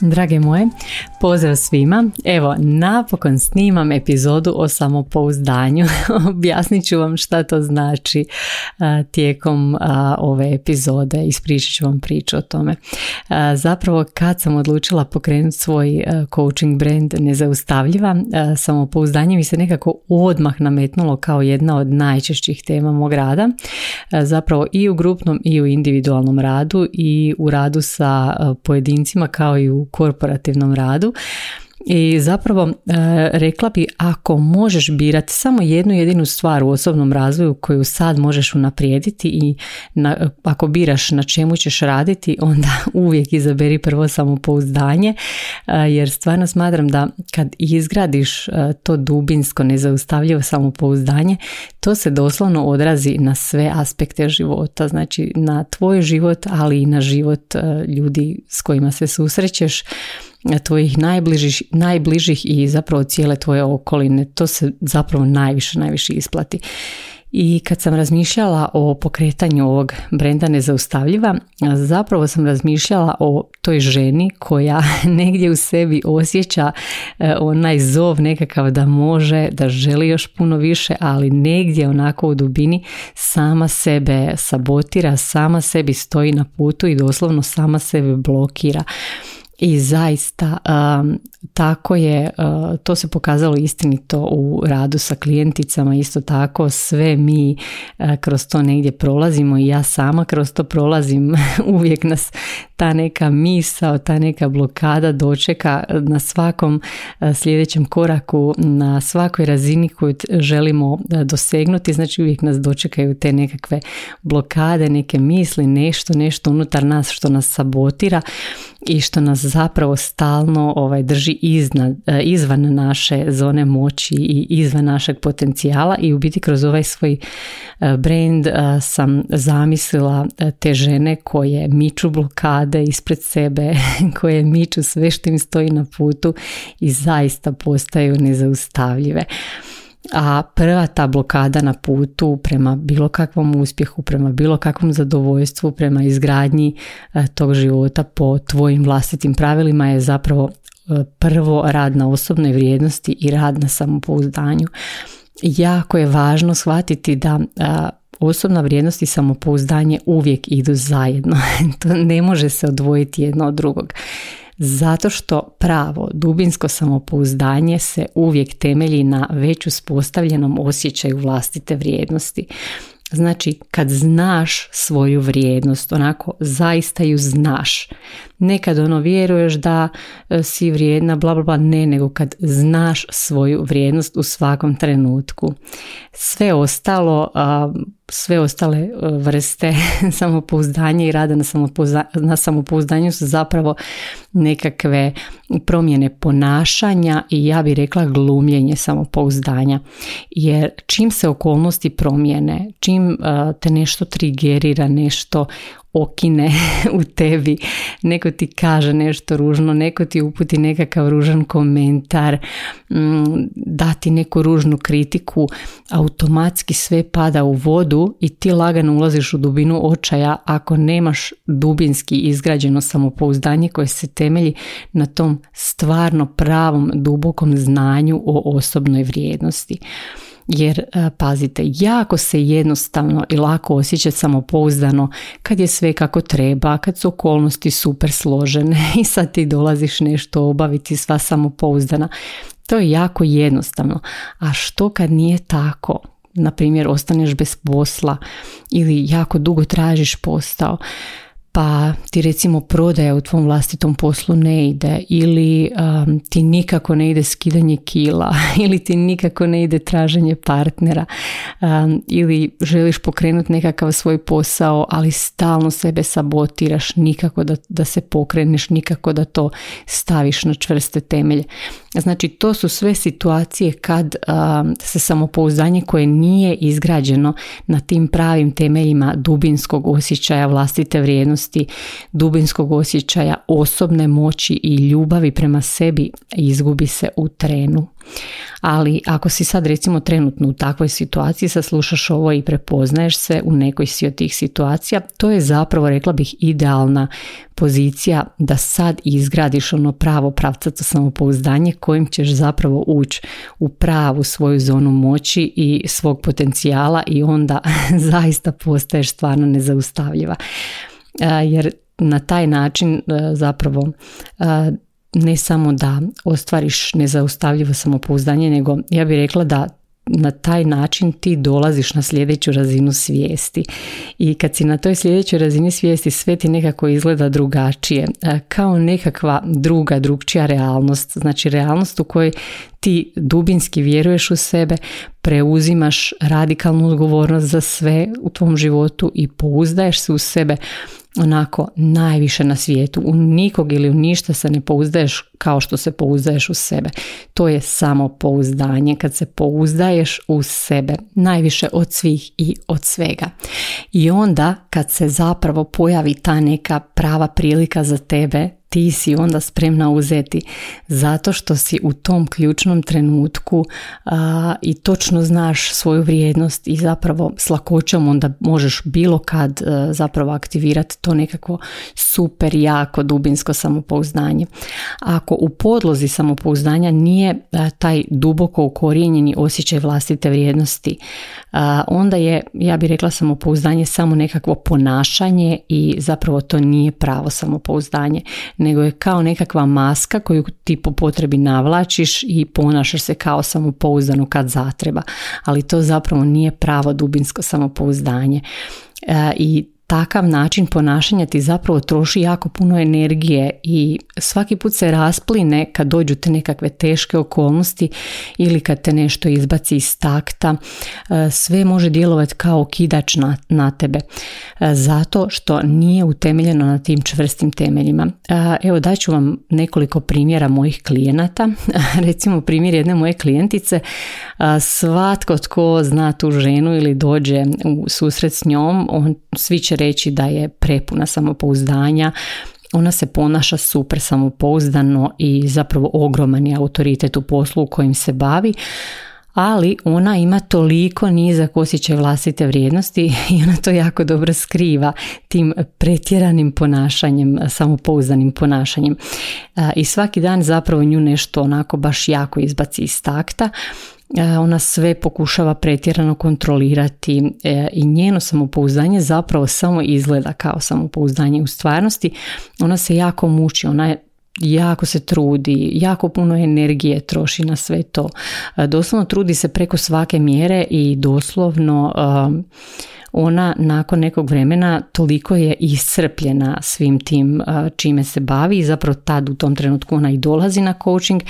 Драге моје, pozdrav svima. Evo, napokon snimam epizodu o samopouzdanju. Objasnit ću vam šta to znači tijekom ove epizode. Ispričat ću vam priču o tome. zapravo, kad sam odlučila pokrenuti svoj coaching brand nezaustavljiva, samopouzdanje mi se nekako odmah nametnulo kao jedna od najčešćih tema mog rada. zapravo i u grupnom i u individualnom radu i u radu sa pojedincima kao i u korporativnom radu i zapravo e, rekla bi ako možeš birati samo jednu jedinu stvar u osobnom razvoju koju sad možeš unaprijediti i na, ako biraš na čemu ćeš raditi onda uvijek izaberi prvo samopouzdanje e, jer stvarno smatram da kad izgradiš e, to dubinsko nezaustavljivo samopouzdanje to se doslovno odrazi na sve aspekte života. Znači na tvoj život ali i na život ljudi s kojima se susrećeš tvojih najbližih, najbližih i zapravo cijele tvoje okoline. To se zapravo najviše, najviše isplati. I kad sam razmišljala o pokretanju ovog brenda nezaustavljiva, zapravo sam razmišljala o toj ženi koja negdje u sebi osjeća e, onaj zov nekakav da može, da želi još puno više, ali negdje onako u dubini sama sebe sabotira, sama sebi stoji na putu i doslovno sama sebe blokira. I zaista um, tako je, uh, to se pokazalo istinito u radu sa klijenticama, isto tako sve mi uh, kroz to negdje prolazimo i ja sama kroz to prolazim, uvijek nas ta neka misao, ta neka blokada dočeka na svakom uh, sljedećem koraku, na svakoj razini koju želimo dosegnuti, znači uvijek nas dočekaju te nekakve blokade, neke misli, nešto, nešto unutar nas što nas sabotira i što nas zapravo stalno ovaj, drži iznad, e, izvan naše zone moći i izvan našeg potencijala i u biti kroz ovaj svoj e, brand e, sam zamislila te žene koje miču blokade ispred sebe, koje miču sve što im stoji na putu i zaista postaju nezaustavljive a prva ta blokada na putu prema bilo kakvom uspjehu, prema bilo kakvom zadovoljstvu, prema izgradnji e, tog života po tvojim vlastitim pravilima je zapravo e, prvo rad na osobnoj vrijednosti i rad na samopouzdanju. Jako je važno shvatiti da e, osobna vrijednost i samopouzdanje uvijek idu zajedno. to ne može se odvojiti jedno od drugog. Zato što pravo dubinsko samopouzdanje se uvijek temelji na već uspostavljenom osjećaju vlastite vrijednosti. Znači, kad znaš svoju vrijednost, onako zaista ju znaš. Nekad ono vjeruješ da e, si vrijedna, bla, bla, bla, ne, nego kad znaš svoju vrijednost u svakom trenutku. Sve ostalo, sve ostale e, vrste samopouzdanja i rada na, na samopouzdanju su zapravo nekakve promjene ponašanja i ja bih rekla glumljenje samopouzdanja. Jer čim se okolnosti promijene, čim e, te nešto trigerira, nešto okine u tebi, neko ti kaže nešto ružno, neko ti uputi nekakav ružan komentar, mm, dati neku ružnu kritiku, automatski sve pada u vodu i ti lagano ulaziš u dubinu očaja ako nemaš dubinski izgrađeno samopouzdanje koje se temelji na tom stvarno pravom dubokom znanju o osobnoj vrijednosti. Jer e, pazite, jako se jednostavno i lako osjećati samopouzdano kad je sve kako treba, kad su okolnosti super složene i sad ti dolaziš nešto obaviti sva samopouzdana. To je jako jednostavno. A što kad nije tako? Na primjer, ostaneš bez posla ili jako dugo tražiš postao pa ti recimo prodaja u tvom vlastitom poslu ne ide ili ti nikako ne ide skidanje kila ili ti nikako ne ide traženje partnera ili želiš pokrenuti nekakav svoj posao ali stalno sebe sabotiraš nikako da, da se pokreneš nikako da to staviš na čvrste temelje znači to su sve situacije kad se samopouzdanje koje nije izgrađeno na tim pravim temeljima dubinskog osjećaja vlastite vrijednosti, dubinskog osjećaja osobne moći i ljubavi prema sebi izgubi se u trenu. Ali ako si sad recimo trenutno u takvoj situaciji, saslušaš ovo i prepoznaješ se u nekoj si od tih situacija, to je zapravo, rekla bih, idealna pozicija da sad izgradiš ono pravo pravcato samopouzdanje kojim ćeš zapravo ući u pravu svoju zonu moći i svog potencijala i onda zaista postaješ stvarno nezaustavljiva. Jer na taj način zapravo ne samo da ostvariš nezaustavljivo samopouzdanje, nego ja bih rekla da na taj način ti dolaziš na sljedeću razinu svijesti. I kad si na toj sljedećoj razini svijesti sve ti nekako izgleda drugačije. E, kao nekakva druga drugčija realnost. Znači realnost u kojoj ti dubinski vjeruješ u sebe preuzimaš radikalnu odgovornost za sve u tvom životu i pouzdaješ se u sebe onako najviše na svijetu. U nikog ili u ništa se ne pouzdaješ kao što se pouzdaješ u sebe. To je samo pouzdanje kad se pouzdaješ u sebe najviše od svih i od svega. I onda kad se zapravo pojavi ta neka prava prilika za tebe ti si onda spremna uzeti zato što si u tom ključnom trenutku i točno znaš svoju vrijednost i zapravo s lakoćom onda možeš bilo kad zapravo aktivirati to nekako super jako dubinsko samopouzdanje. Ako u podlozi samopouzdanja nije taj duboko ukorijenjeni osjećaj vlastite vrijednosti, onda je, ja bih rekla, samopouzdanje samo nekakvo ponašanje i zapravo to nije pravo samopouzdanje nego je kao nekakva maska koju ti po potrebi navlačiš i ponašaš se kao samopouzdano kad zatreba. Ali to zapravo nije pravo dubinsko samopouzdanje. E, I takav način ponašanja ti zapravo troši jako puno energije i svaki put se raspline kad dođu te nekakve teške okolnosti ili kad te nešto izbaci iz takta, e, sve može djelovati kao kidač na, na tebe e, zato što nije utemeljeno na tim čvrstim temeljima. E, evo daću vam nekoliko primjera mojih klijenata. Recimo primjer jedne moje klijentice, svatko tko zna tu ženu ili dođe u susret s njom, on svi će reći da je prepuna samopouzdanja, ona se ponaša super samopouzdano i zapravo ogroman je autoritet u poslu u kojim se bavi, ali ona ima toliko nizak osjećaj vlastite vrijednosti i ona to jako dobro skriva tim pretjeranim ponašanjem, samopouzdanim ponašanjem. I svaki dan zapravo nju nešto onako baš jako izbaci iz takta E, ona sve pokušava pretjerano kontrolirati e, i njeno samopouzdanje zapravo samo izgleda kao samopouzdanje u stvarnosti. Ona se jako muči, ona je jako se trudi, jako puno energije troši na sve to. E, doslovno trudi se preko svake mjere i doslovno ona nakon nekog vremena toliko je iscrpljena svim tim čime se bavi i zapravo tad u tom trenutku ona i dolazi na coaching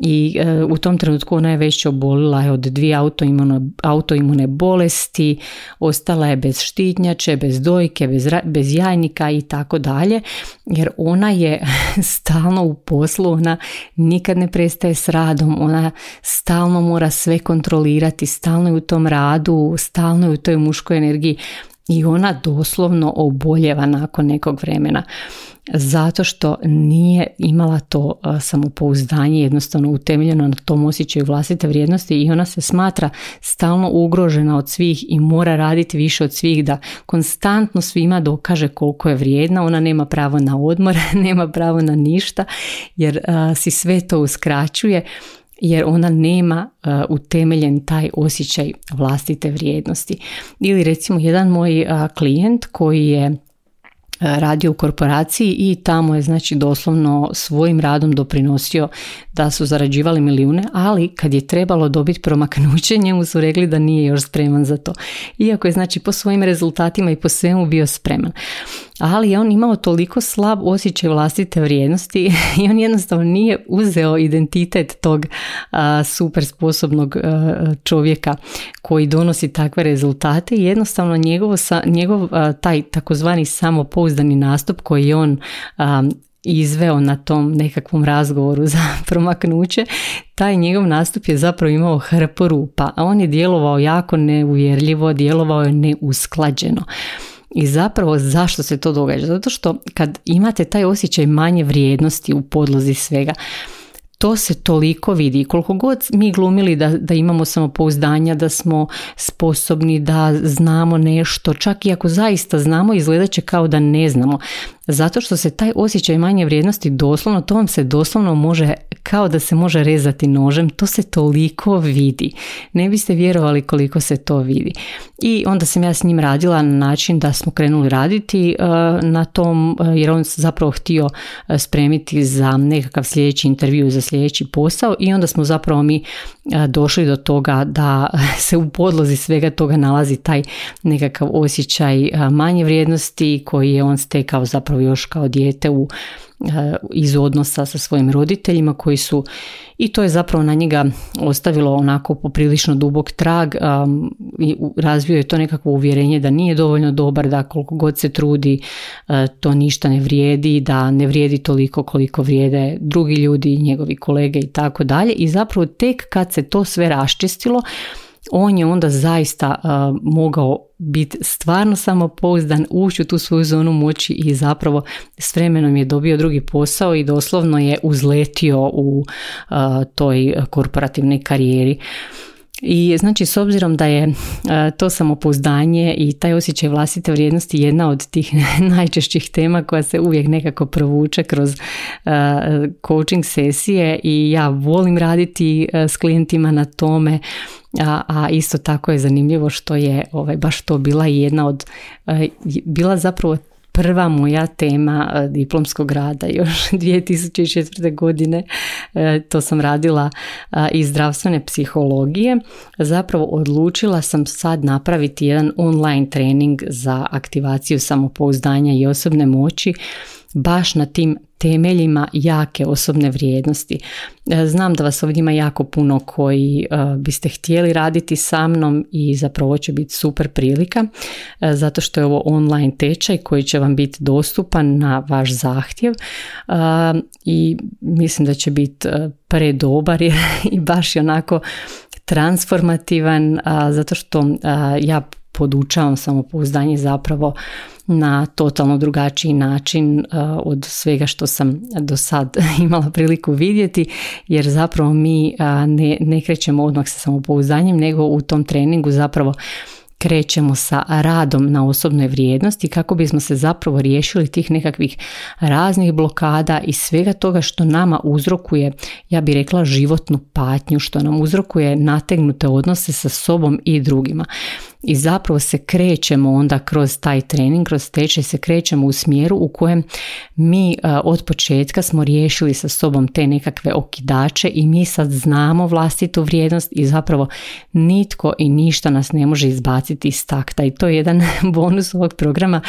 i e, u tom trenutku ona je već obolila od dvije autoimune, autoimune bolesti, ostala je bez štitnjače, bez dojke, bez, bez jajnika i tako dalje, jer ona je stalno u poslu, ona nikad ne prestaje s radom, ona stalno mora sve kontrolirati, stalno je u tom radu, stalno je u toj muškoj energiji i ona doslovno oboljeva nakon nekog vremena. Zato što nije imala to samopouzdanje jednostavno utemeljeno na tom osjećaju vlastite vrijednosti i ona se smatra stalno ugrožena od svih i mora raditi više od svih da konstantno svima dokaže koliko je vrijedna, ona nema pravo na odmor, nema pravo na ništa jer si sve to uskraćuje jer ona nema utemeljen taj osjećaj vlastite vrijednosti. Ili recimo jedan moj klijent koji je radio u korporaciji i tamo je znači doslovno svojim radom doprinosio da su zarađivali milijune, ali kad je trebalo dobiti promaknuće njemu su rekli da nije još spreman za to. Iako je znači po svojim rezultatima i po svemu bio spreman. Ali je on imao toliko slab osjećaj vlastite vrijednosti i on jednostavno nije uzeo identitet tog super sposobnog čovjeka koji donosi takve rezultate i jednostavno njegovo, njegov taj takozvani samopouzdani nastup koji je on izveo na tom nekakvom razgovoru za promaknuće, taj njegov nastup je zapravo imao hrpu rupa, a on je djelovao jako neuvjerljivo, djelovao je neusklađeno. I zapravo zašto se to događa? Zato što kad imate taj osjećaj manje vrijednosti u podlozi svega, to se toliko vidi. Koliko god mi glumili da, da imamo samopouzdanja, da smo sposobni, da znamo nešto, čak i ako zaista znamo, izgledat će kao da ne znamo. Zato što se taj osjećaj manje vrijednosti doslovno, to vam se doslovno može, kao da se može rezati nožem, to se toliko vidi. Ne biste vjerovali koliko se to vidi. I onda sam ja s njim radila na način da smo krenuli raditi uh, na tom, uh, jer on zapravo htio uh, spremiti za nekakav sljedeći intervju, za sljedeći posao i onda smo zapravo mi došli do toga da se u podlozi svega toga nalazi taj nekakav osjećaj manje vrijednosti koji je on stekao zapravo još kao dijete u iz odnosa sa svojim roditeljima koji su i to je zapravo na njega ostavilo onako poprilično dubok trag i razvio je to nekakvo uvjerenje da nije dovoljno dobar, da koliko god se trudi to ništa ne vrijedi, da ne vrijedi toliko koliko vrijede drugi ljudi, njegovi kolege i tako dalje. I zapravo tek kad se to sve raščistilo on je onda zaista mogao biti stvarno samopouzdan, ući u tu svoju zonu moći i zapravo s vremenom je dobio drugi posao i doslovno je uzletio u toj korporativnoj karijeri. I znači s obzirom da je to samopouzdanje i taj osjećaj vlastite vrijednosti jedna od tih najčešćih tema koja se uvijek nekako provuče kroz coaching sesije i ja volim raditi s klijentima na tome a, a isto tako je zanimljivo što je ovaj, baš to bila jedna od, bila zapravo prva moja tema diplomskog rada još 2004. godine. E, to sam radila iz zdravstvene psihologije. Zapravo odlučila sam sad napraviti jedan online trening za aktivaciju samopouzdanja i osobne moći baš na tim temeljima jake osobne vrijednosti. E, znam da vas ovdje ima jako puno koji e, biste htjeli raditi sa mnom i zapravo će biti super prilika e, zato što je ovo online tečaj koji će vam biti dostupan na vaš zahtjev i mislim da će biti predobar i baš onako transformativan zato što ja podučavam samopouzdanje zapravo na totalno drugačiji način uh, od svega što sam do sad imala priliku vidjeti jer zapravo mi uh, ne, ne krećemo odmah sa samopouzdanjem nego u tom treningu zapravo krećemo sa radom na osobnoj vrijednosti kako bismo se zapravo riješili tih nekakvih raznih blokada i svega toga što nama uzrokuje, ja bih rekla, životnu patnju, što nam uzrokuje nategnute odnose sa sobom i drugima i zapravo se krećemo onda kroz taj trening, kroz tečaj se krećemo u smjeru u kojem mi e, od početka smo riješili sa sobom te nekakve okidače i mi sad znamo vlastitu vrijednost i zapravo nitko i ništa nas ne može izbaciti iz takta. I to je jedan bonus ovog programa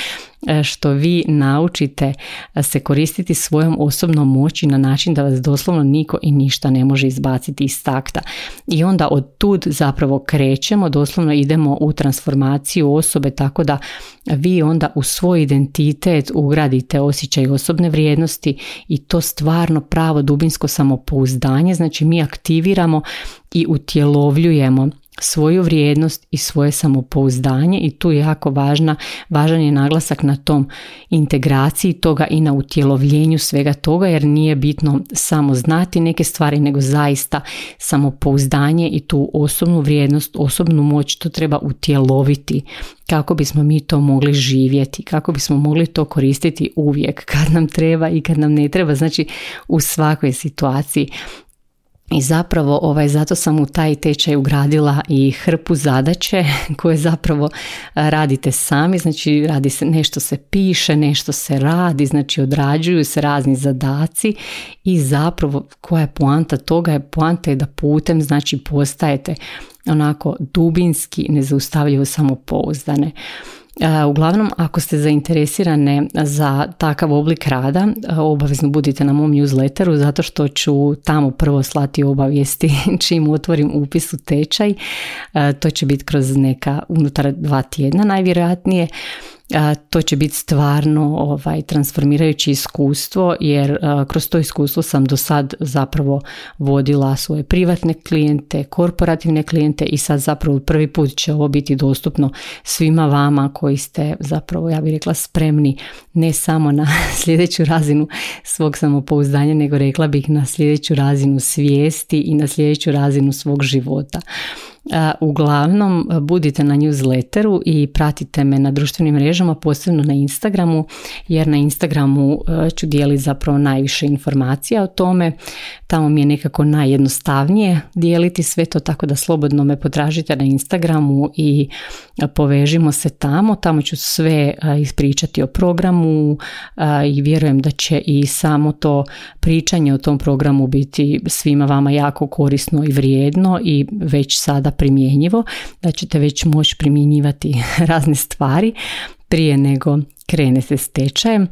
što vi naučite e, se koristiti svojom osobnom moći na način da vas doslovno niko i ništa ne može izbaciti iz takta. I onda od tud zapravo krećemo, doslovno idemo u transformaciju osobe tako da vi onda u svoj identitet ugradite osjećaj osobne vrijednosti i to stvarno pravo dubinsko samopouzdanje, znači mi aktiviramo i utjelovljujemo svoju vrijednost i svoje samopouzdanje i tu je jako važna, važan je naglasak na tom integraciji toga i na utjelovljenju svega toga jer nije bitno samo znati neke stvari nego zaista samopouzdanje i tu osobnu vrijednost, osobnu moć to treba utjeloviti kako bismo mi to mogli živjeti, kako bismo mogli to koristiti uvijek kad nam treba i kad nam ne treba, znači u svakoj situaciji. I zapravo ovaj, zato sam u taj tečaj ugradila i hrpu zadaće koje zapravo radite sami, znači radi se, nešto se piše, nešto se radi, znači odrađuju se razni zadaci i zapravo koja je poanta toga je poanta je da putem znači postajete onako dubinski nezaustavljivo samopouzdane. Uglavnom, ako ste zainteresirane za takav oblik rada, obavezno budite na mom newsletteru zato što ću tamo prvo slati obavijesti čim otvorim upis u tečaj. To će biti kroz neka unutar dva tjedna najvjerojatnije to će biti stvarno ovaj, transformirajuće iskustvo jer kroz to iskustvo sam do sad zapravo vodila svoje privatne klijente, korporativne klijente i sad zapravo prvi put će ovo biti dostupno svima vama koji ste zapravo ja bih rekla spremni ne samo na sljedeću razinu svog samopouzdanja nego rekla bih na sljedeću razinu svijesti i na sljedeću razinu svog života. Uglavnom, budite na newsletteru i pratite me na društvenim mrežama, posebno na Instagramu, jer na Instagramu ću dijeliti zapravo najviše informacija o tome. Tamo mi je nekako najjednostavnije dijeliti sve to, tako da slobodno me potražite na Instagramu i povežimo se tamo. Tamo ću sve ispričati o programu i vjerujem da će i samo to pričanje o tom programu biti svima vama jako korisno i vrijedno i već sada primjenjivo, da ćete već moći primjenjivati razne stvari prije nego krenete s tečajem.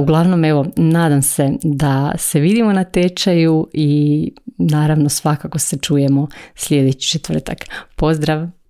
Uglavnom, evo, nadam se da se vidimo na tečaju i naravno svakako se čujemo sljedeći četvrtak. Pozdrav!